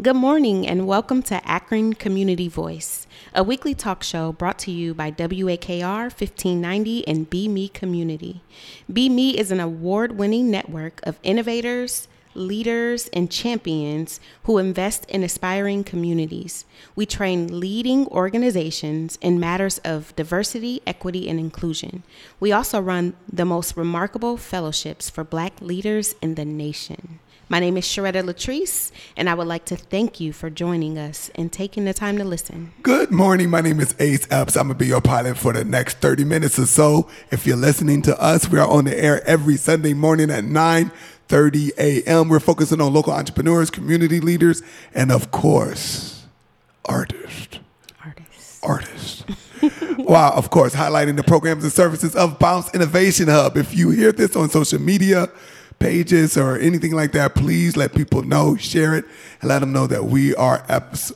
Good morning and welcome to Akron Community Voice, a weekly talk show brought to you by WAKR 1590 and BMe Community. BMe is an award winning network of innovators, leaders, and champions who invest in aspiring communities. We train leading organizations in matters of diversity, equity, and inclusion. We also run the most remarkable fellowships for Black leaders in the nation. My name is Sharetta Latrice, and I would like to thank you for joining us and taking the time to listen. Good morning. My name is Ace Epps. I'm going to be your pilot for the next 30 minutes or so. If you're listening to us, we are on the air every Sunday morning at 9 30 a.m. We're focusing on local entrepreneurs, community leaders, and of course, artists. Artists. Artists. wow, of course, highlighting the programs and services of Bounce Innovation Hub. If you hear this on social media, pages or anything like that, please let people know, share it, and let them know that we are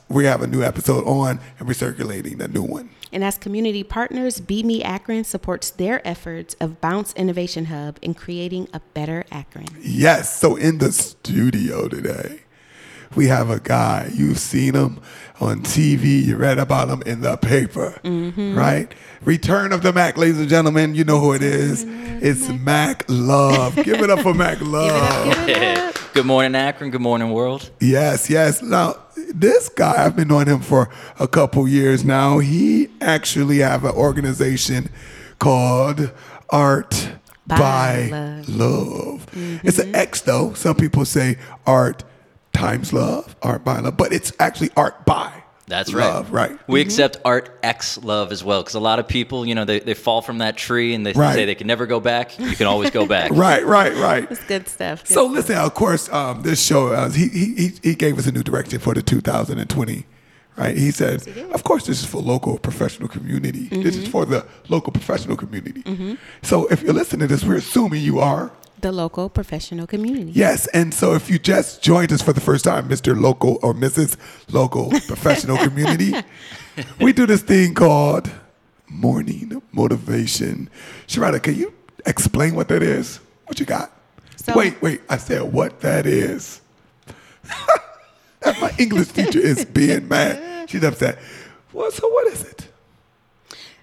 we have a new episode on and we're circulating a new one. And as community partners, BMe Akron supports their efforts of Bounce Innovation Hub in creating a better Akron. Yes, so in the studio today, we have a guy. You've seen him on TV. You read about him in the paper, mm-hmm. right? Return of the Mac, ladies and gentlemen. You know who it is. It's Mac Love. Give it up for Mac Love. Good morning, Akron. Good morning, world. Yes, yes. Now, this guy, I've been knowing him for a couple years now. He actually have an organization called Art by, by Love. love. Mm-hmm. It's an X though. Some people say Art times love, art by love, but it's actually art by. That's love, right. right. We mm-hmm. accept art X love as well because a lot of people, you know, they, they fall from that tree and they right. say they can never go back. You can always go back. right, right, right. It's good stuff. Good so stuff. listen, of course, um, this show uh, he, he he gave us a new direction for the 2020. Right, he said, yes, "Of course, this is for local professional community. Mm-hmm. This is mm-hmm. for the local professional community. Mm-hmm. So, if you're listening to this, we're assuming you are the local professional community. Yes, and so if you just joined us for the first time, Mr. Local or Mrs. Local Professional Community, we do this thing called morning motivation. Sharetta, can you explain what that is? What you got? So, wait, wait, I said what that is. My English teacher is being mad. She's upset. Well, so what is it?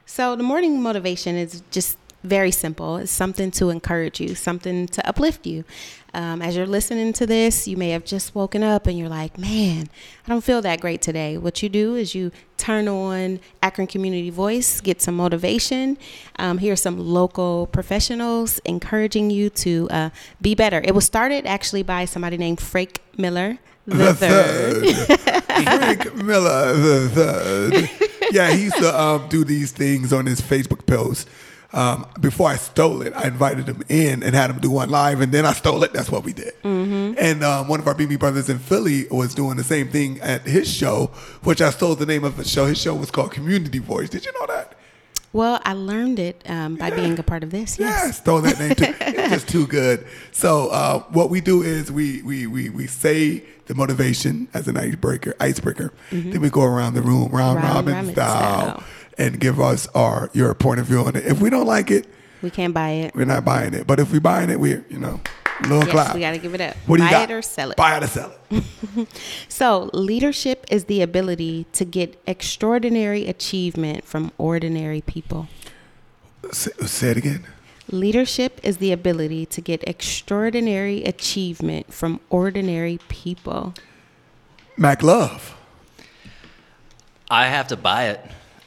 So the morning motivation is just very simple. It's something to encourage you, something to uplift you. Um, as you're listening to this, you may have just woken up and you're like, man, I don't feel that great today. What you do is you turn on Akron Community Voice, get some motivation, um, hear some local professionals encouraging you to uh, be better. It was started actually by somebody named Frank Miller. The, the third. third. Frank Miller the third. Yeah, he used to um, do these things on his Facebook post um, before I stole it, I invited him in and had him do one live, and then I stole it. That's what we did. Mm-hmm. And um, one of our BMe brothers in Philly was doing the same thing at his show, which I stole the name of the show. His show was called Community Voice. Did you know that? Well, I learned it um, by yeah. being a part of this. Yes, yeah, stole that name too. it's just too good. So uh, what we do is we we we we say the motivation as an icebreaker, icebreaker. Mm-hmm. Then we go around the room, round, round robin, robin style. style and give us our your point of view on it. If we don't like it, we can't buy it. We're not buying it. But if we're buying it, we're you know, little yes, clap. We got to give it up. What do you buy got? it or sell it. Buy it or sell it. so leadership is the ability to get extraordinary achievement from ordinary people. Say, say it again. Leadership is the ability to get extraordinary achievement from ordinary people. Mac Love. I have to buy it.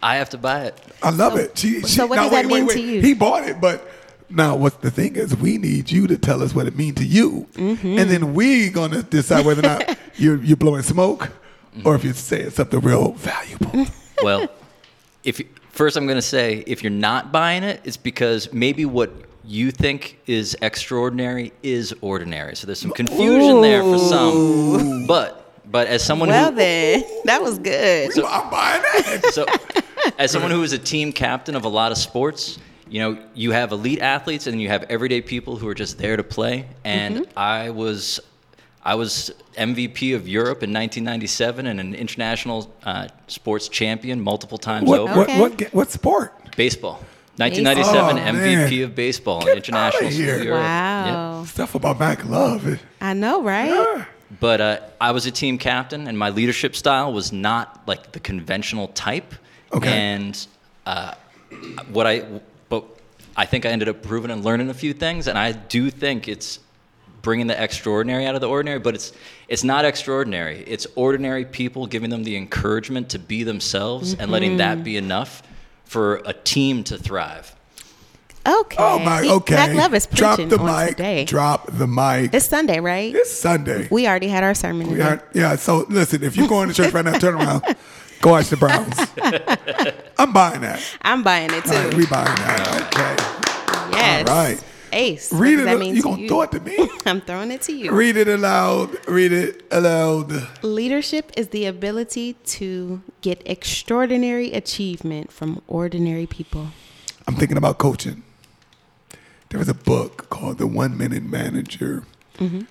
I have to buy it. I love so, it. She, she, so what does that mean wait, wait. to you? He bought it, but now what the thing is, we need you to tell us what it means to you, mm-hmm. and then we're gonna decide whether or not you're you're blowing smoke mm-hmm. or if you're saying something real valuable. Well, if you, first I'm gonna say if you're not buying it, it's because maybe what you think is extraordinary is ordinary. So there's some confusion Ooh. there for some, but. But as someone well who, then that was good. So, I'm buying it. So as someone who is a team captain of a lot of sports, you know, you have elite athletes and you have everyday people who are just there to play. And mm-hmm. I was, I was MVP of Europe in 1997 and an international uh, sports champion multiple times what, over. Okay. What, what, what sport? Baseball. 1997 oh, MVP of baseball Get international here. Wow. Yep. Stuff about Mac Love. I know, right? Yeah. But uh, I was a team captain, and my leadership style was not like the conventional type. Okay. And uh, what I, but I think I ended up proving and learning a few things, and I do think it's bringing the extraordinary out of the ordinary. But it's it's not extraordinary. It's ordinary people giving them the encouragement to be themselves and letting that be enough for a team to thrive. Okay. Oh my, okay. Mac Love is Drop preaching the on mic. today. Drop the mic. It's Sunday, right? It's Sunday. we already had our sermon. We are- yeah, so listen, if you're going to church right now, turn around. Go watch the Browns. I'm buying that. I'm buying it too. Right, we buying that. yes. all right. Ace. Okay. Read it. mean You to gonna you? throw it to me? I'm throwing it to you. Read it aloud. Read it aloud. Leadership is the ability to get extraordinary achievement from ordinary people. I'm thinking about coaching. There was a book called The One Minute Manager.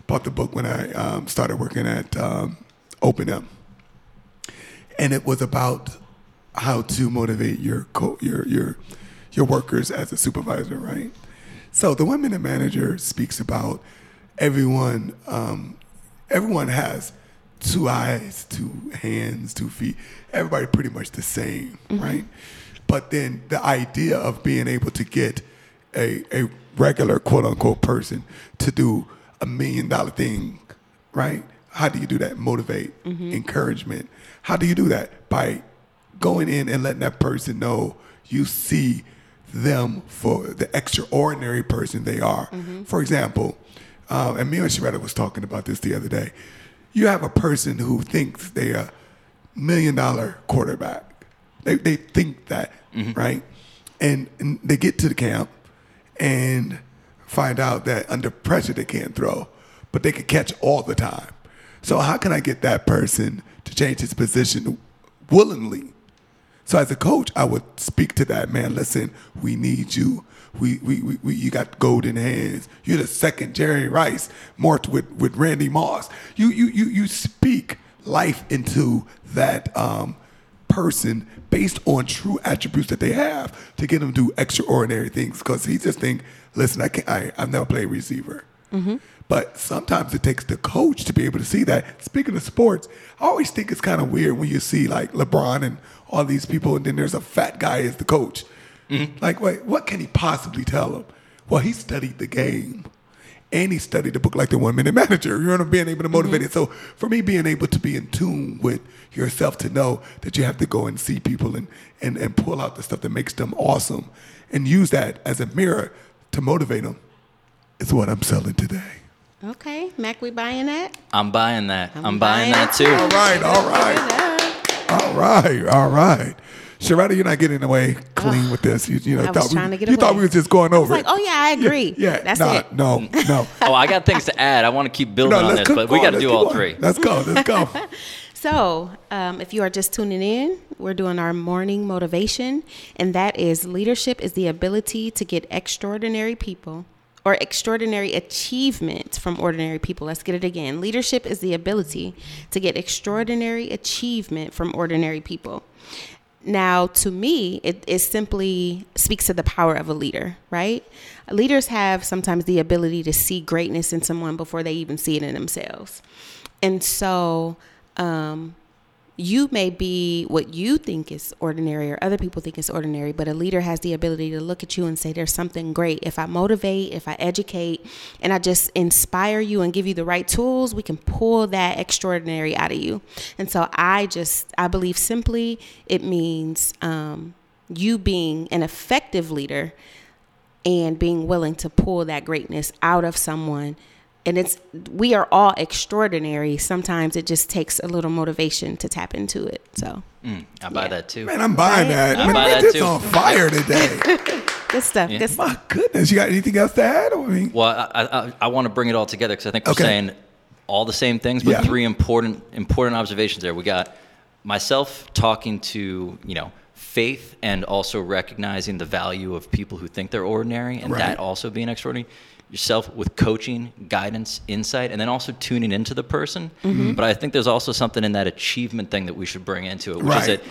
Bought the book when I um, started working at um, OpenM, and it was about how to motivate your co- your your your workers as a supervisor, right? So the One Minute Manager speaks about everyone. Um, everyone has two eyes, two hands, two feet. Everybody pretty much the same, right? But then the idea of being able to get a, a regular quote unquote person to do a million dollar thing, right? How do you do that? Motivate, mm-hmm. encouragement. How do you do that? By going in and letting that person know you see them for the extraordinary person they are. Mm-hmm. For example, uh, and me and Sharetta was talking about this the other day. You have a person who thinks they're a million dollar quarterback. They, they think that, mm-hmm. right? And, and they get to the camp and find out that under pressure they can't throw, but they can catch all the time. So how can I get that person to change his position willingly? So as a coach, I would speak to that man. Listen, we need you. We, we, we, we you got golden hands. You're the second Jerry Rice, more with with Randy Moss. You you you you speak life into that um, person based on true attributes that they have to get them to do extraordinary things. Because he just think, listen, I can't. I, I've never played receiver. But sometimes it takes the coach to be able to see that. Speaking of sports, I always think it's kind of weird when you see like LeBron and all these people, and then there's a fat guy as the coach. Mm-hmm. Like, wait, what can he possibly tell them? Well, he studied the game. And he studied the book like the one minute manager. You know, being able to motivate mm-hmm. it. So for me, being able to be in tune with yourself to know that you have to go and see people and, and, and pull out the stuff that makes them awesome and use that as a mirror to motivate them is what I'm selling today. Okay, Mac, we buying that? I'm buying that. I'm, I'm buying, buying that too. All right, all right, all right, all right. Sharetta, you're not getting away clean with this. You, you know, I was thought we, trying to get you thought we was just going I over was like, oh yeah, I agree. yeah, that's nah, it. no, no. Oh, I got things to add. I want to keep building no, on this, keep but we got to do all going. three. Let's go. Let's go. So, um, if you are just tuning in, we're doing our morning motivation, and that is leadership is the ability to get extraordinary people or extraordinary achievement from ordinary people. Let's get it again. Leadership is the ability to get extraordinary achievement from ordinary people. Now, to me, it, it simply speaks to the power of a leader, right? Leaders have sometimes the ability to see greatness in someone before they even see it in themselves. And so, um, you may be what you think is ordinary or other people think is ordinary, but a leader has the ability to look at you and say, There's something great. If I motivate, if I educate, and I just inspire you and give you the right tools, we can pull that extraordinary out of you. And so I just, I believe simply it means um, you being an effective leader and being willing to pull that greatness out of someone and it's we are all extraordinary sometimes it just takes a little motivation to tap into it so Mm, I buy Yeah. that too. Man, I'm buying Buy that. I Man, buy man, that this too. on fire today. good stuff Yeah. good stuff My goodness, you got anything else to add? I mean, Well, I, I, I want to bring it all together because I think we're Okay. saying all the same things, but Yeah. three important important observations there. We got myself talking to you know faith and also recognizing the value of people who think they're ordinary and Right. that also being extraordinary. Yourself with coaching, guidance, insight, and then also tuning into the person. Mm-hmm. But I think there's also something in that achievement thing that we should bring into it, which Right. is that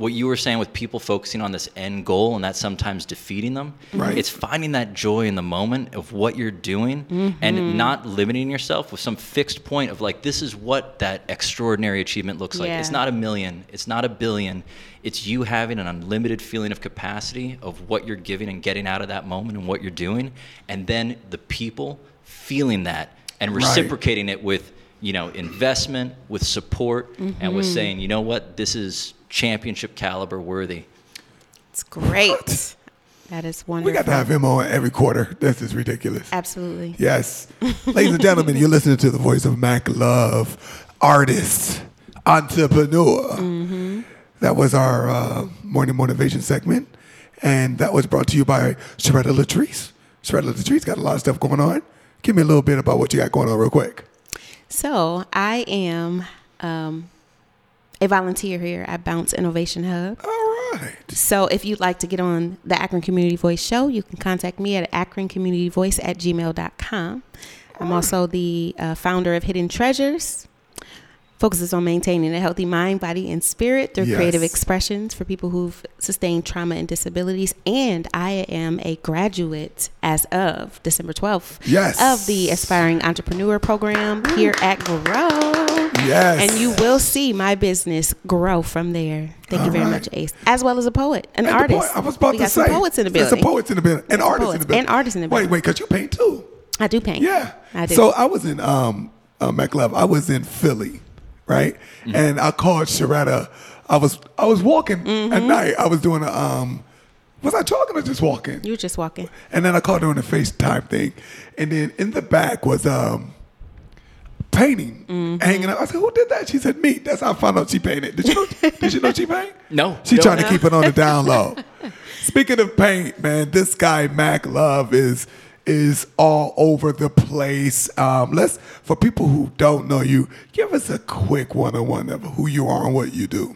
what you were saying with people focusing on this end goal and that sometimes defeating them. Right. It's finding that joy in the moment of what you're doing and not limiting yourself with some fixed point of like, this is what that extraordinary achievement looks like. It's not a million, it's not a billion. It's you having an unlimited feeling of capacity of what you're giving and getting out of that moment and what you're doing. And then the people feeling that and Right. reciprocating it with you know investment with support and Mm-hmm. with saying you know what this is championship caliber worthy It's great. That is wonderful. We got to have him on every quarter. This is ridiculous. Absolutely. Yes. Ladies and gentlemen, you're listening to the voice of Mac Love, artist, entrepreneur. That was our uh, morning motivation segment. And that was brought to you by Sharetta Latrice. Sharetta Latrice got a lot of stuff going on. Give me a little bit about what you got going on, real quick. So I am um, a volunteer here at Bounce Innovation Hub. All right. So if you'd like to get on the Akron Community Voice show, you can contact me at akroncommunityvoice at gmail.com. I'm also the uh, founder of Hidden Treasures. Focuses on maintaining a healthy mind, body, and spirit through Yes. creative expressions for people who've sustained trauma and disabilities. And I am a graduate as of December 12th Yes. of the Aspiring Entrepreneur Program here at Grow. Yes. And you will see my business grow from there. Thank you very All much. Ace. As well as a poet, an And artist. poet- I was about we to got say. some poets in the There's building. some poets in the building. And Got artists in the building. and artists in the Wait, building. wait, wait, because you paint too. I do paint. Yeah. I do. So I was in um uh, Mac Love. I was in Philly, right? Mm-hmm. And I called Sharetta. I was I was walking Mm-hmm. at night. I was doing a um was I talking or just walking? you were just walking. And then I called her on the FaceTime thing. And then in the back was um painting, Mm-hmm. hanging up. I said, "Who did that?" She said, "Me." That's how I found out she painted. Did you know? did you know she paint? No. She No. trying to keep it on the down low. Speaking of paint, man, this guy Mac Love is is all over the place. Um, let's for people who don't know you, give us a quick one on one of who you are and what you do.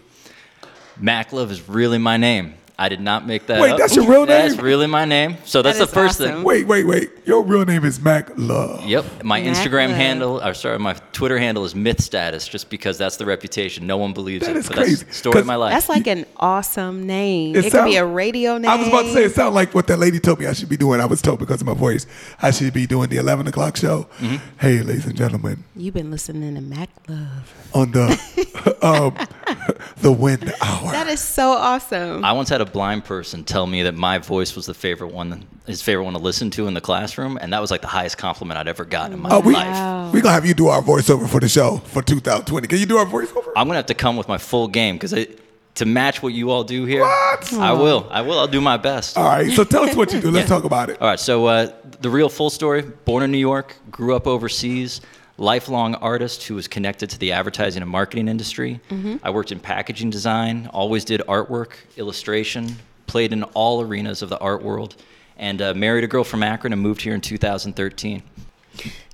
Mac Love is really my name. I did not make that Wait, up. that's your real name? That's really my name. So that's That the is first awesome. thing. Wait, wait, wait. Your real name is Mac Love. Yep. My Mac Love. Instagram handle, or sorry, my Twitter handle is Myth Status, just because that's the reputation. No one believes That it. is but crazy, That's the story of my life. That's like an awesome name. It It, could be a radio name. I was about to say it sounded like what that lady told me I should be doing. I was told because of my voice I should be doing the eleven o'clock show. Mm-hmm. Hey, ladies and gentlemen, You've been listening to Mac Love. on the um, the wind hour. That is so awesome. I once had a blind person tell me that my voice was the favorite one, his favorite one to listen to in the classroom, and that was like the highest compliment I'd ever gotten in my Oh, we life. Wow. we gonna have you do our voiceover for the show for 2020. Can you do our voiceover? I'm gonna have to come with my full game because to match what you all do here. What? I will. I will. I'll do my best. All right, so tell us what you do. Let's Yeah. talk about it. All right, so uh, the real full story born in New York, grew up overseas, lifelong artist who was connected to the advertising and marketing industry. I worked in packaging design, always did artwork, illustration, played in all arenas of the art world, and uh, married a girl from Akron and moved here in 2013.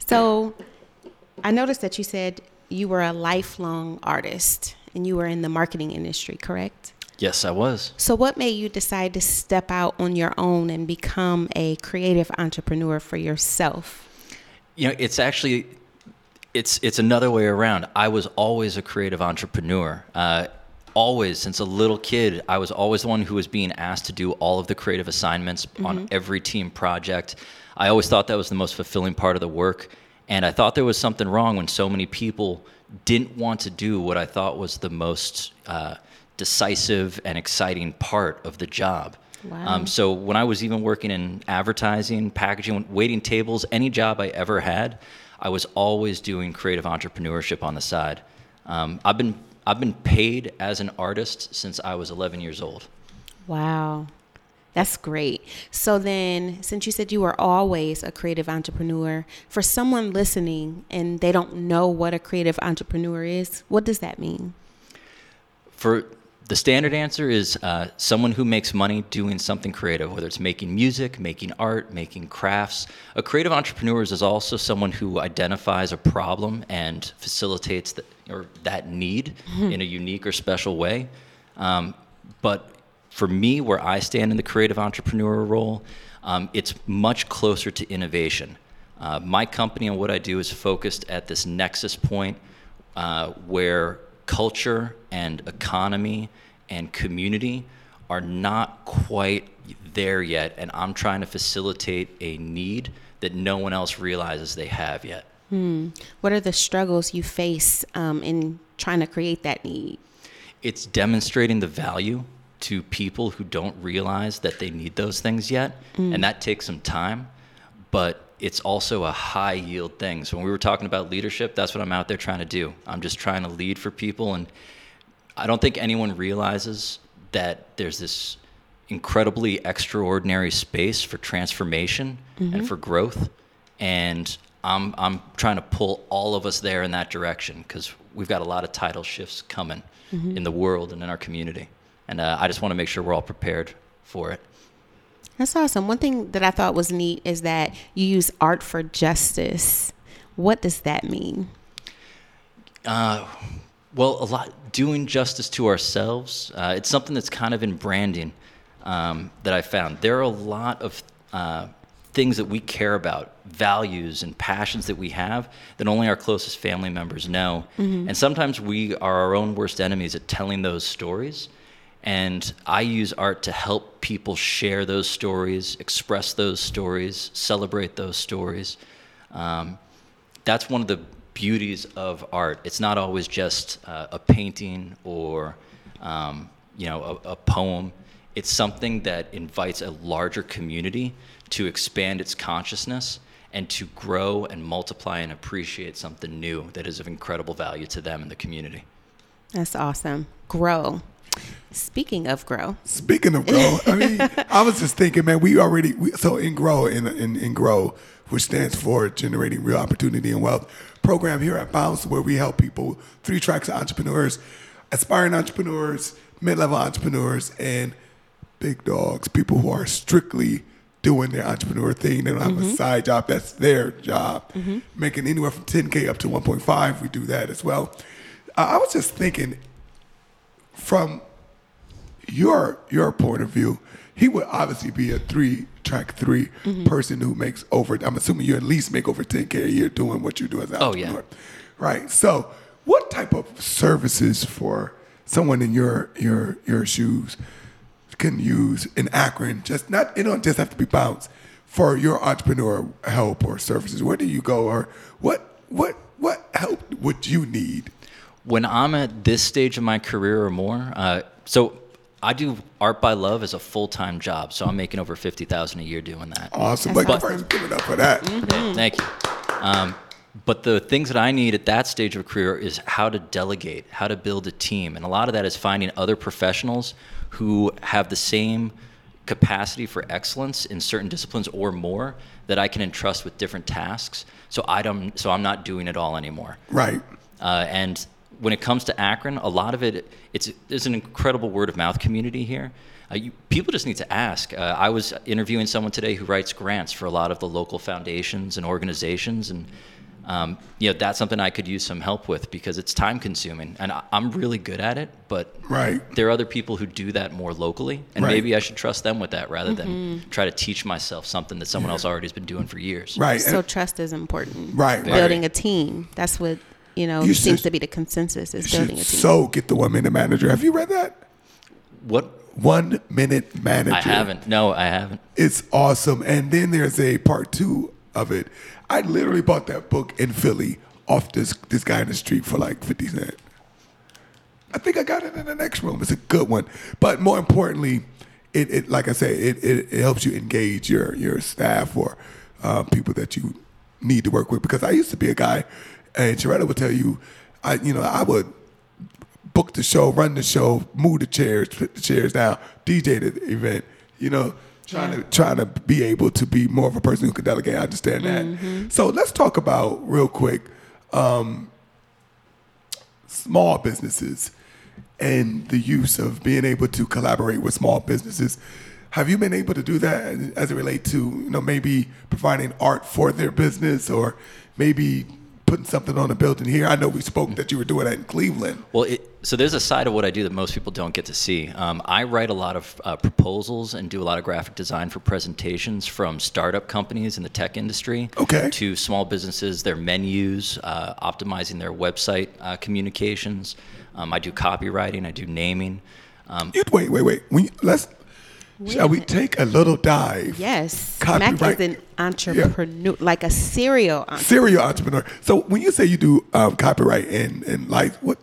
So I noticed that you said you were a lifelong artist and you were in the marketing industry, correct? Yes, I was. So, what made you decide to step out on your own and become a creative entrepreneur for yourself? You know, it's actually it's it's another way around. I was always a creative entrepreneur. Uh, always since a little kid, I was always the one who was being asked to do all of the creative assignments on every team project. I always thought that was the most fulfilling part of the work, and I thought there was something wrong when so many people didn't want to do what I thought was the most uh, decisive and exciting part of the job. Wow. Um, so when I was even working in advertising, packaging, waiting tables, any job I ever had, I was always doing creative entrepreneurship on the side. Um, I've been I've been paid as an artist since I was 11 years old. Wow. That's great. So then, since you said you were always a creative entrepreneur, for someone listening and they don't know what a creative entrepreneur is, what does that mean? For the standard answer is uh, someone who makes money doing something creative, whether it's making music, making art, making crafts. A creative entrepreneur is also someone who identifies a problem and facilitates the, or that need in a unique or special way. Um, but for me, where I stand in the creative entrepreneur role, um, it's much closer to innovation. Uh, my company and what I do is focused at this nexus point uh, where culture and economy and community are not quite there yet, and I'm trying to facilitate a need that no one else realizes they have yet. What are the struggles you face um, in trying to create that need? It's demonstrating the value to people who don't realize that they need those things yet, and that takes some time, but it's also a high yield thing. So when we were talking about leadership, that's what I'm out there trying to do. I'm just trying to lead for people and I don't think anyone realizes that there's this incredibly extraordinary space for transformation and for growth. And I'm, I'm trying to pull all of us there in that direction because we've got a lot of tidal shifts coming in the world and in our community. And uh, I just want to make sure we're all prepared for it. That's awesome. One thing that I thought was neat is that you use art for justice. What does that mean? Uh, well, a lot doing justice to ourselves. Uh, it's something that's kind of in branding um, that I found. There are a lot of uh, things that we care about, values and passions that we have that only our closest family members know. And sometimes we are our own worst enemies at telling those stories. And I use art to help people share those stories, express those stories, celebrate those stories. Um, that's one of the beauties of art. It's not always just uh, a painting or um, you know a, a poem. It's something that invites a larger community to expand its consciousness and to grow and multiply and appreciate something new that is of incredible value to them and the community. That's awesome. Grow. Speaking of grow, Speaking of grow, I mean, I was just thinking, man, we already we, so in grow in, in in grow, which stands for generating real opportunity and wealth program here at Bounce, where we help people three tracks of entrepreneurs, aspiring entrepreneurs, mid level entrepreneurs, and big dogs, people who are strictly doing their entrepreneur thing. They don't have a side job. That's their job. Making anywhere from 10K up to 1.5. We do that as well. Uh, I was just thinking from your your point of view, he would obviously be a three track 3 person who makes over. I'm assuming you at least make over 10k a year doing what you do as an Oh, yeah. entrepreneur, right? So, what type of services for someone in your your your shoes can use in Akron? Just not it don't just have to be bounce for your entrepreneur help or services. Where do you go, or what what what help would you need? when I'm at this stage of my career or more, uh, so I do art by love as a full time job. So I'm making over fifty thousand a year doing that. Awesome, That's but awesome. first give it up for that. Yeah, Thank you. Um, but the things that I need at that stage of a career is how to delegate, how to build a team, and a lot of that is finding other professionals who have the same capacity for excellence in certain disciplines or more that I can entrust with different tasks. So I don't. So I'm not doing it all anymore. Right. Uh, and when it comes to Akron, a lot of it, it's there's an incredible word of mouth community here. Uh, you, people just need to ask. Uh, I was interviewing someone today who writes grants for a lot of the local foundations and organizations, and um, you know that's something I could use some help with because it's time consuming, and I, I'm really good at it. But Right. there are other people who do that more locally, and Right. maybe I should trust them with that rather than try to teach myself something that someone else already has been doing for years. Right. so and- trust is important. Right, right. Building a team. That's what you know You seems should- to be the consensus is building a team. so get the one minute manager. Have you read that? What? One minute manager. I haven't. No, I haven't. It's awesome. And then there's a part two of it. I literally bought that book in Philly off this this guy in the street for like 50 cents. I think I got it in the next room. It's a good one. But more importantly, it, it like I say, it, it, it helps you engage your your staff or uh, people that you need to work with. Because I used to be a guy, and Sharetta would tell you, I you know I would book the show, run the show, move the chairs, put the chairs down, DJ the event. You know, trying to trying to be able to be more of a person who can delegate. I understand that. So let's talk about real quick um, small businesses and the use of being able to collaborate with small businesses. Have you been able to do that as it relates to you know maybe providing art for their business or maybe putting something on a building here? I know we spoke that you were doing that in Cleveland. Well, it, so there's a side of what I do that most people don't get to see. Um, I write a lot of uh, proposals and do a lot of graphic design for presentations from startup companies in the tech industry Okay. to small businesses, their menus, uh, optimizing their website uh, communications. Um, I do copywriting, I do naming. Um, You, wait, wait, wait. We, let's. Shall we take a little dive? Yes. Copyright- Mac is an entrepreneur, like a serial entrepreneur. Serial entrepreneur. So when you say you do um, copyright and and like what?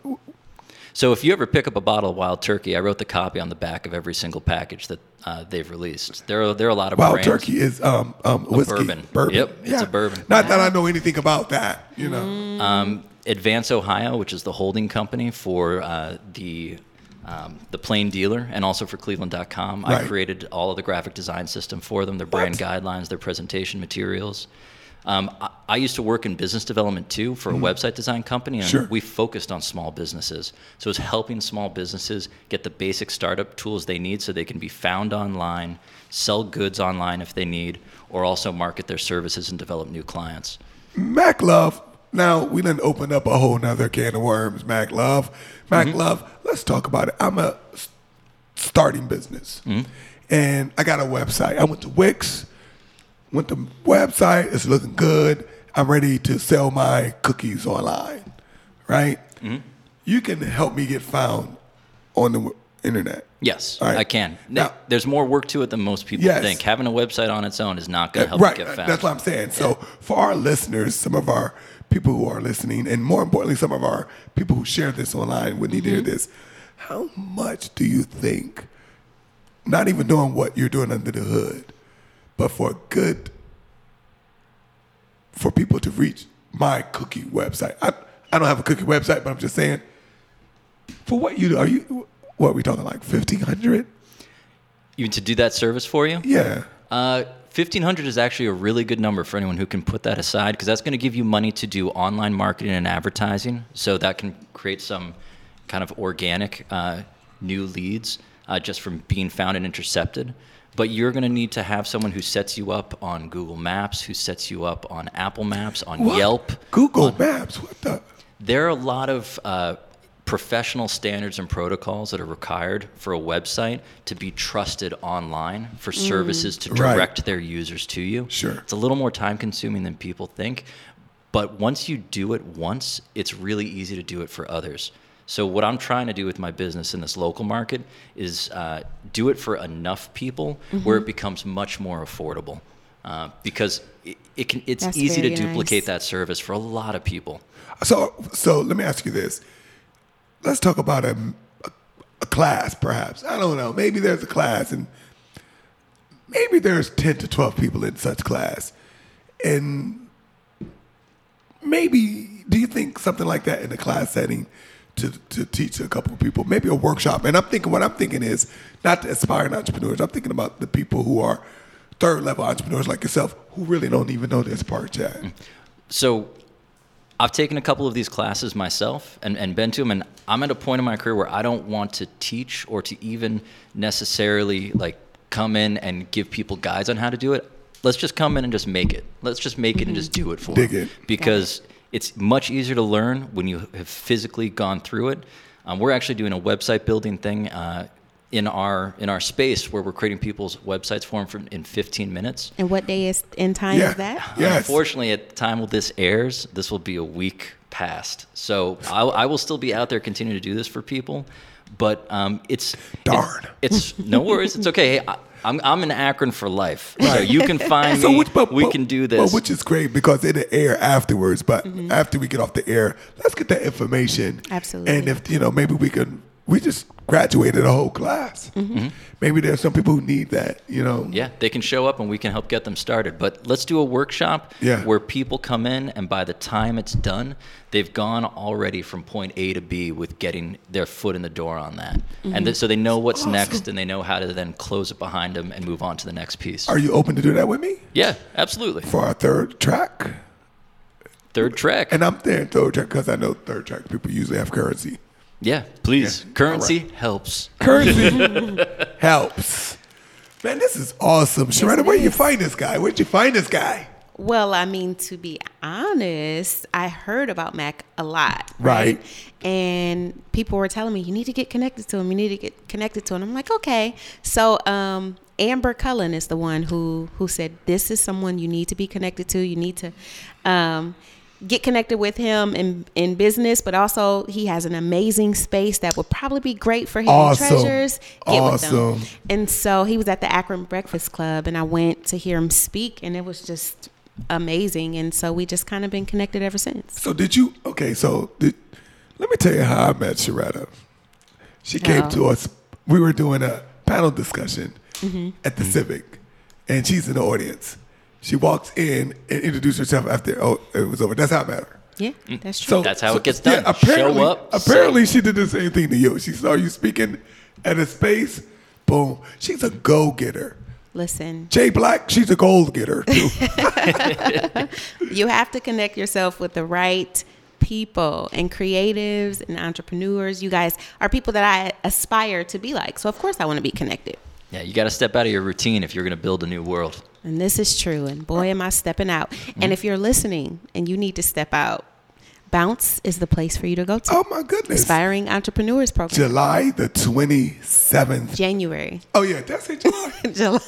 So if you ever pick up a bottle of Wild Turkey, I wrote the copy on the back of every single package that uh, they've released. There are there are a lot of Wild brands. Turkey is um um whiskey. bourbon. Yep, it's a bourbon. Not that I know anything about that. You know. Um, Advance Ohio, which is the holding company for uh, the um, the Plain Dealer and also for Cleveland.com. I created all of the graphic design system for them, their brand What? guidelines, their presentation materials. Um, I, I used to work in business development too for a website design company, and. Sure. we focused on small businesses. So it's helping small businesses get the basic startup tools they need so they can be found online, sell goods online if they need, or also market their services and develop new clients. Mac Love. Now we didn't open up a whole nother can of worms. Mac Love. Mac Mm-hmm. Love. Let's talk about it. I'm a starting business, Mm-hmm. and I got a website. I went to Wix. Went to website. It's looking good. I'm ready to sell my cookies online. Right. Mm-hmm. You can help me get found on the internet. Yes, right. I can. Now- There's more work to it than most people Yes. think. Having a website on its own is not going to help right. you get found. That's what I'm saying. So for our listeners, some of our people who are listening, and more importantly, some of our people who share this online would need to hear Mm-hmm. this. How much do you think, not even doing what you're doing under the hood, but for good, for people to reach my cookie website? I, I don't have a cookie website, but I'm just saying, for what you do, are you, what are we talking like 1500 Even to do that service for you? Yeah. Uh, 1500 is actually a really good number for anyone who can put that aside because that's going to give you money to do online marketing and advertising. So that can create some kind of organic uh, new leads uh, just from being found and intercepted. But you're going to need to have someone who sets you up on Google Maps, who sets you up on Apple Maps, on What? Yelp. Google Maps. What the? There are a lot of uh, professional standards and protocols that are required for a website to be trusted online for services to Right. direct their users to you. Sure. It's a little more time consuming than people think, but once you do it once, it's really easy to do it for others. So what I'm trying to do with my business in this local market is uh, do it for enough people where it becomes much more affordable. Uh, because it, it can, it's That's easy to duplicate nice. that service for a lot of people. So, so let me ask you this. Let's talk about a, a, a class, perhaps. I don't know. Maybe there's a class, and maybe there's 10 to 12 people in such class. And maybe, do you think something like that in a class setting to, to teach a couple of people, maybe a workshop? And I'm thinking, what I'm thinking is not the aspiring entrepreneurs. I'm thinking about the people who are third level entrepreneurs like yourself who really don't even know this part yet. So I've taken a couple of these classes myself and, and been to them, and I'm at a point in my career where I don't want to teach or to even necessarily like come in and give people guides on how to do it. Let's just come in and just make it. Let's just make it and just do it for Dig them. it. Because it's much easier to learn when you have physically gone through it. Um, we're actually doing a website building thing uh, in our in our space where we're creating people's websites for them for, in 15 minutes. And what day is in time Yeah. is that? Yes. Unfortunately, at the time when this airs, this will be a week past. So I, I will still be out there continuing to do this for people, but um, it's Darn. It's, it's no worries. It's okay. Hey, I, I'm I'm in Akron for life, so you can find So me. which, but, we but- can do but this. which is great because it'll air afterwards. But Mm-hmm. after we get off the air, let's get that information. Absolutely. And if you know, maybe we can. We just graduated a whole class. Mm-hmm. Maybe there's some people who need that. You know. yeah, they can show up and we can help get them started. But let's do a workshop Yeah. where people come in and by the time it's done, they've gone already from point A to B with getting their foot in the door on that. And th- so they know what's next and they know how to then close it behind them and move on to the next piece. Are you open to do that with me Yeah, absolutely. for our third track? Third track. And I'm there in third track because I know third track people usually have currency. Yeah, please. Yeah, Currency helps. Currency helps. Man, this is awesome. Sharetta, it where you find this guy? Where'd you find this guy? Well, I mean, to be honest, I heard about Mac a lot. Right. And people were telling me, you need to get connected to him. You need to get connected to him. I'm like, okay. So, um, Amber Cullen is the one who who said this is someone you need to be connected to. You need to, um, get connected with him in in business, but also he has an amazing space that would probably be great for hidden Awesome. treasures. Get Awesome. them. And so he was at the Akron Breakfast Club, and I went to hear him speak, and it was just amazing. And so we just kind of been connected ever since. So did you? Okay, so did, let me tell you how I met Sharetta. She came Oh. to us. We were doing a panel discussion Mm-hmm. at the Civic, and she's in the audience. She walks in and introduced herself after oh it was over. That's how I met her. Yeah, mm. that's true. So That's how it gets yeah, done. apparently, Show up, Apparently, she did the same thing to you. She saw you speaking at a space. Boom. She's a go getter. Listen, Jay Black, she's a gold getter too. you have to connect yourself with the right people and creatives and entrepreneurs. You guys are people that I aspire to be like. So of course I want to be connected. Yeah, you got to step out of your routine if you're going to build a new world. And this is true. And boy, am I stepping out. And if you're listening and you need to step out, Bounce is the place for you to go to. oh my goodness. Aspiring Entrepreneurs Program. July the twenty seventh. January. Oh yeah, that's it. July. July.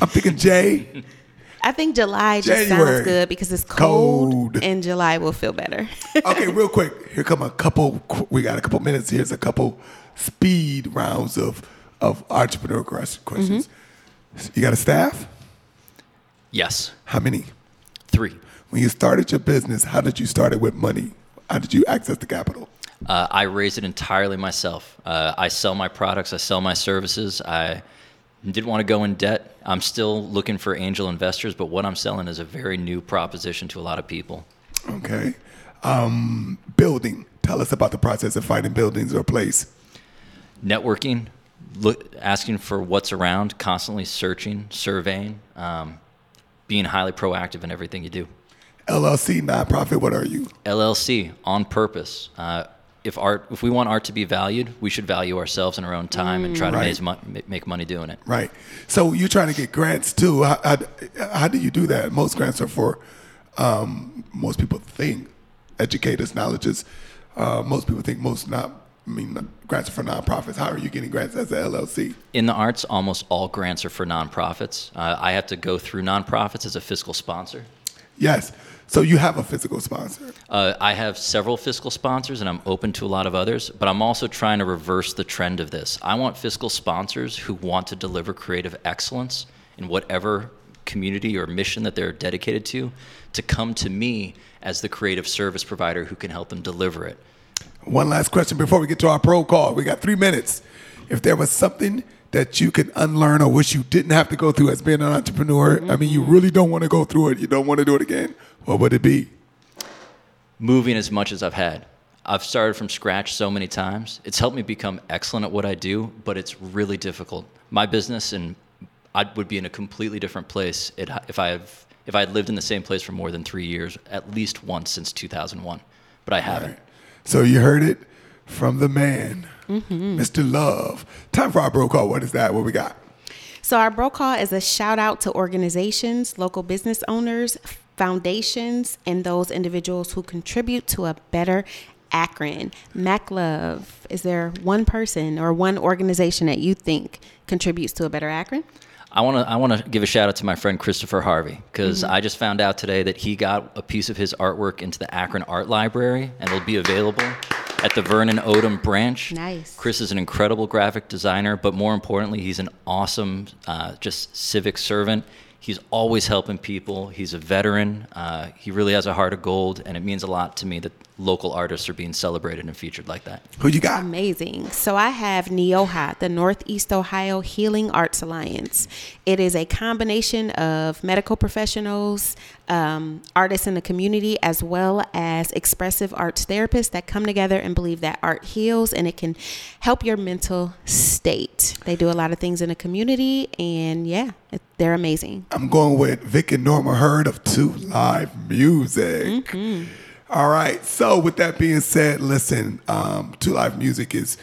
I'm thinking Jay. I think July just January. sounds good because it's cold, Cold. and July will feel better. Okay, real quick. Here come a couple. We got a couple minutes. Here's a couple speed rounds of of entrepreneur questions. Mm-hmm. You got a staff? Yes, How many? three. When you started your business, how did you start it with money? How did you access the capital? Uh, I raised it entirely myself. Uh, I sell my products, I sell my services. I didn't want to go in debt. I'm still looking for angel investors, but what I'm selling is a very new proposition to a lot of people. Okay. Um, building. Tell us about the process of finding buildings or place. Networking, look, asking for what's around, constantly searching, surveying, um, being highly proactive in everything you do. LLC, nonprofit. What are you? LLC on purpose. Uh, if art, if we want art to be valued, we should value ourselves in our own time and try to Right. raise mo- make money doing it. Right. So you're trying to get grants too. How, how, how do you do that? Most grants are for, um, most people think, educators, knowledges. Uh, most people think most not, I mean, grants are for nonprofits. How are you getting grants as a LLC? In the arts, almost all grants are for nonprofits. Uh, I have to go through nonprofits as a fiscal sponsor. Yes. So you have a physical sponsor. Uh, I have several fiscal sponsors, and I'm open to a lot of others. But I'm also trying to reverse the trend of this. I want fiscal sponsors who want to deliver creative excellence in whatever community or mission that they're dedicated to, to come to me as the creative service provider who can help them deliver it. One last question before we get to our pro call. We got three minutes. If there was something that you could unlearn or wish you didn't have to go through as being an entrepreneur, I mean, you really don't want to go through it, you don't want to do it again, what would it be? moving as much as I've had. I've started from scratch so many times. It's helped me become excellent at what I do, but it's really difficult. My business and I would be in a completely different place if I have if I had lived in the same place for more than three years, at least once since 2001. But I haven't. So you heard it from the man, mm-hmm. Mr. Love. Time for our bro call. What is that? What we got? So our bro call is a shout out to organizations, local business owners, foundations, and those individuals who contribute to a better Akron. Mac Love, is there one person or one organization that you think contributes to a better Akron? I want to I want to give a shout out to my friend Christopher Harvey because I just found out today that he got a piece of his artwork into the Akron Art Library and it'll be available at the Vernon Odom branch. Nice. Chris is an incredible graphic designer, but more importantly, he's an awesome uh, just civic servant. He's always helping people. He's a veteran. Uh, he really has a heart of gold, and it means a lot to me that local artists are being celebrated and featured like that. Who you got? Amazing. So I have NEOHA, the Northeast Ohio Healing Arts Alliance. It is a combination of medical professionals, um, artists in the community, as well as expressive arts therapists that come together and believe that art heals and it can help your mental state. They do a lot of things in the community, and yeah, it, they're amazing. I'm going with Vic and Norma Heard of Two Live Music. All right. So with that being said, listen, um, Two Live Music is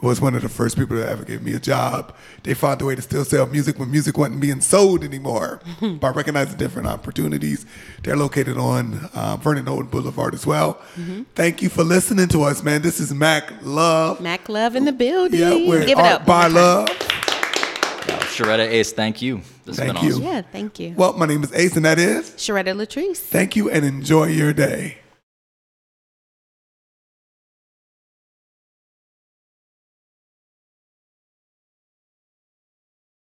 was one of the first people that ever gave me a job. They found a way to still sell music when music wasn't being sold anymore by recognizing different opportunities. They're located on uh, Vernon Odom Boulevard as well. Thank you for listening to us, man. This is Mac Love. Mac Love in the building. Yeah, we're Give it Art up. by one more time. Love. Sharetta Ace, thank you. This has Thank been you. awesome. Yeah, thank you. Well, my name is Ace, and that is. Sharetta Latrice. Thank you, and enjoy your day.